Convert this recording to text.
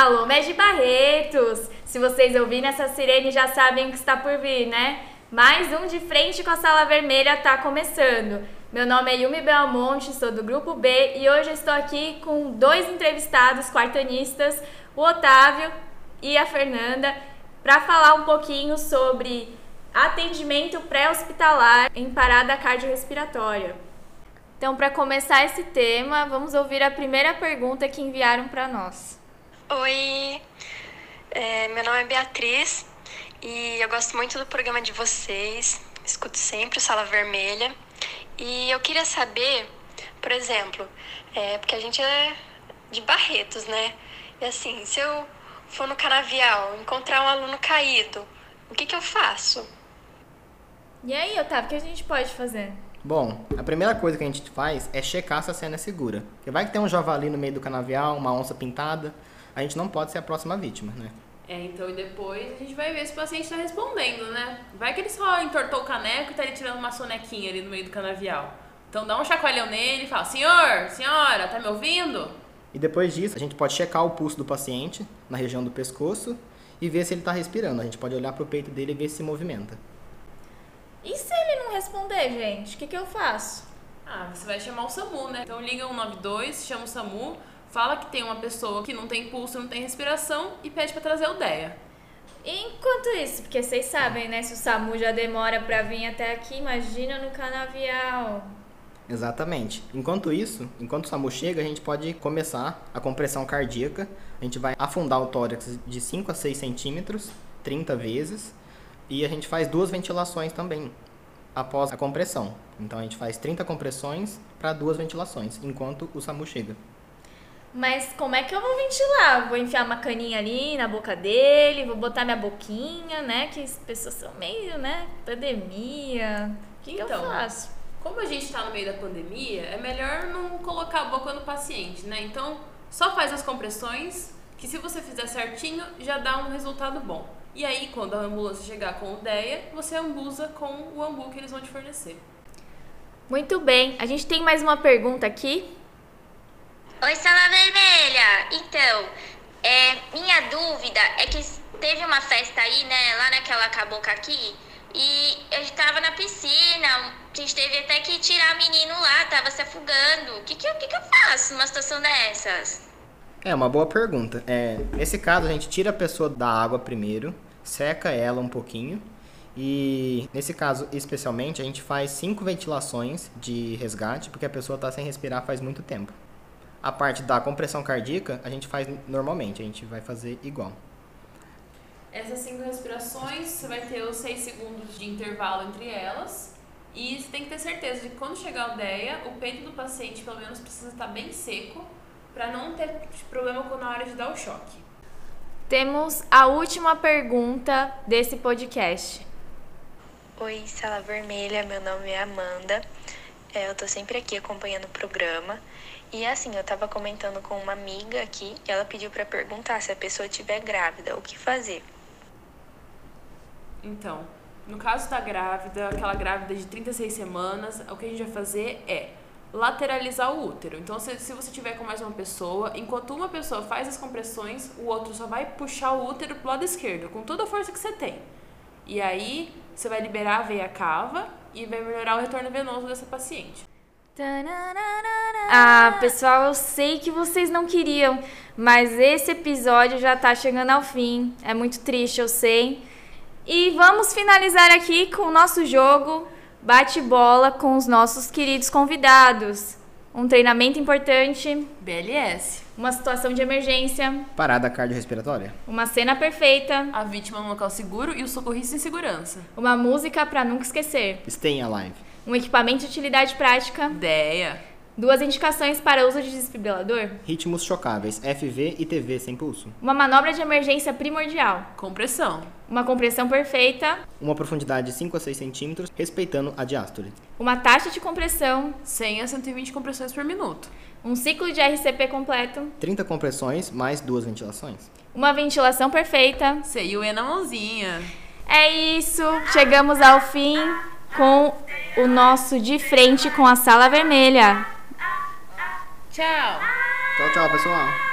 Alô, Med Barretos! Se vocês ouvirem essa sirene já sabem que está por vir, né? Mais um de frente com a sala vermelha está começando. Meu nome é Yumi Belmonte, sou do grupo B e hoje estou aqui com dois entrevistados quartanistas, o Otávio e a Fernanda, para falar um pouquinho sobre atendimento pré-hospitalar em parada cardiorrespiratória. Então, para começar esse tema, vamos ouvir a primeira pergunta que enviaram para nós. Oi, é, meu nome é Beatriz e eu gosto muito do programa de vocês, escuto sempre o Sala Vermelha. E eu queria saber, por exemplo, é, porque a gente é de Barretos, né? E assim, se eu for no canavial, encontrar um aluno caído, o que, que eu faço? E aí, Otávio, o que a gente pode fazer? Bom, a primeira coisa que a gente faz é checar se a cena é segura. Porque vai que tem um javali no meio do canavial, uma onça pintada, a gente não pode ser a próxima vítima, né? É, então e depois a gente vai ver se o paciente está respondendo, né? Vai que ele só entortou o caneco e tá ali tirando uma sonequinha ali no meio do canavial. Então dá um chacoalhão nele e fala, senhor, senhora, tá me ouvindo? E depois disso, a gente pode checar o pulso do paciente na região do pescoço e ver se ele está respirando. A gente pode olhar para o peito dele e ver se se movimenta. E se ele não responder, gente? O que, que eu faço? Ah, você vai chamar o SAMU, né? Então liga 192, chama o SAMU, fala que tem uma pessoa que não tem pulso, não tem respiração e pede para trazer o DEA. Enquanto isso, porque vocês sabem, né? Se o SAMU já demora para vir até aqui, imagina no canavial. Exatamente. Enquanto isso, enquanto o SAMU chega, a gente pode começar a compressão cardíaca. A gente vai afundar o tórax de 5 a 6 centímetros, 30 vezes. E a gente faz duas ventilações também após a compressão. Então a gente faz 30 compressões para duas ventilações, enquanto o SAMU chega. Mas como é que eu vou ventilar? Vou enfiar uma caninha ali na boca dele, vou botar minha boquinha, né? Que as pessoas são meio, né? Pandemia. O que, então, que eu faço? Como a gente está no meio da pandemia, é melhor não colocar a boca no paciente, né? Então, só faz as compressões, que se você fizer certinho, já dá um resultado bom. E aí, quando a ambulância chegar com o DEA, você ambusa com o ambu que eles vão te fornecer. Muito bem. A gente tem mais uma pergunta aqui. Oi, Sala Vermelha! Então, é, minha dúvida é que teve uma festa aí, né, lá naquela cabocla aqui, e eu estava na piscina, a gente teve até que tirar o menino lá, tava se afogando. O que, que, eu, que, que eu faço numa situação dessas? É uma boa pergunta. É, nesse caso, a gente tira a pessoa da água primeiro, seca ela um pouquinho. E nesse caso, especialmente, a gente faz cinco ventilações de resgate, porque a pessoa está sem respirar faz muito tempo. A parte da compressão cardíaca, a gente faz normalmente, a gente vai fazer igual. Essas cinco respirações, você vai ter os seis segundos de intervalo entre elas. E você tem que ter certeza de que quando chegar o DEA, o peito do paciente pelo menos precisa estar bem seco para não ter problema na hora de dar o choque. Temos a última pergunta desse podcast. Oi, Sala Vermelha, meu nome é Amanda. É, eu tô sempre aqui acompanhando o programa. E assim, eu tava comentando com uma amiga aqui, e ela pediu para perguntar se a pessoa estiver grávida, o que fazer. Então, no caso da grávida, aquela grávida de 36 semanas, o que a gente vai fazer é lateralizar o útero. Então, se, se você tiver com mais uma pessoa, enquanto uma pessoa faz as compressões, o outro só vai puxar o útero pro lado esquerdo, com toda a força que você tem. E aí, você vai liberar a veia cava e vai melhorar o retorno venoso dessa paciente. Ah, pessoal, eu sei que vocês não queriam, mas esse episódio já tá chegando ao fim. É muito triste, eu sei. E vamos finalizar aqui com o nosso jogo bate-bola com os nossos queridos convidados. Um treinamento importante. BLS. Uma situação de emergência. Parada cardiorrespiratória. Uma cena perfeita. A vítima no local seguro e o socorrista em segurança. Uma música para nunca esquecer. Stay alive. Um equipamento de utilidade prática. DEA. Duas indicações para uso de desfibrilador. Ritmos chocáveis, FV e TV sem pulso. Uma manobra de emergência primordial. Compressão. Uma compressão perfeita. Uma profundidade de 5 a 6 centímetros, respeitando a diástole. Uma taxa de compressão. 100 a 120 compressões por minuto. Um ciclo de RCP completo. 30 compressões mais duas ventilações. Uma ventilação perfeita. CIUE na mãozinha. É isso. Chegamos ao fim com o nosso de frente com a sala vermelha. Tchau. Tchau, tchau, pessoal.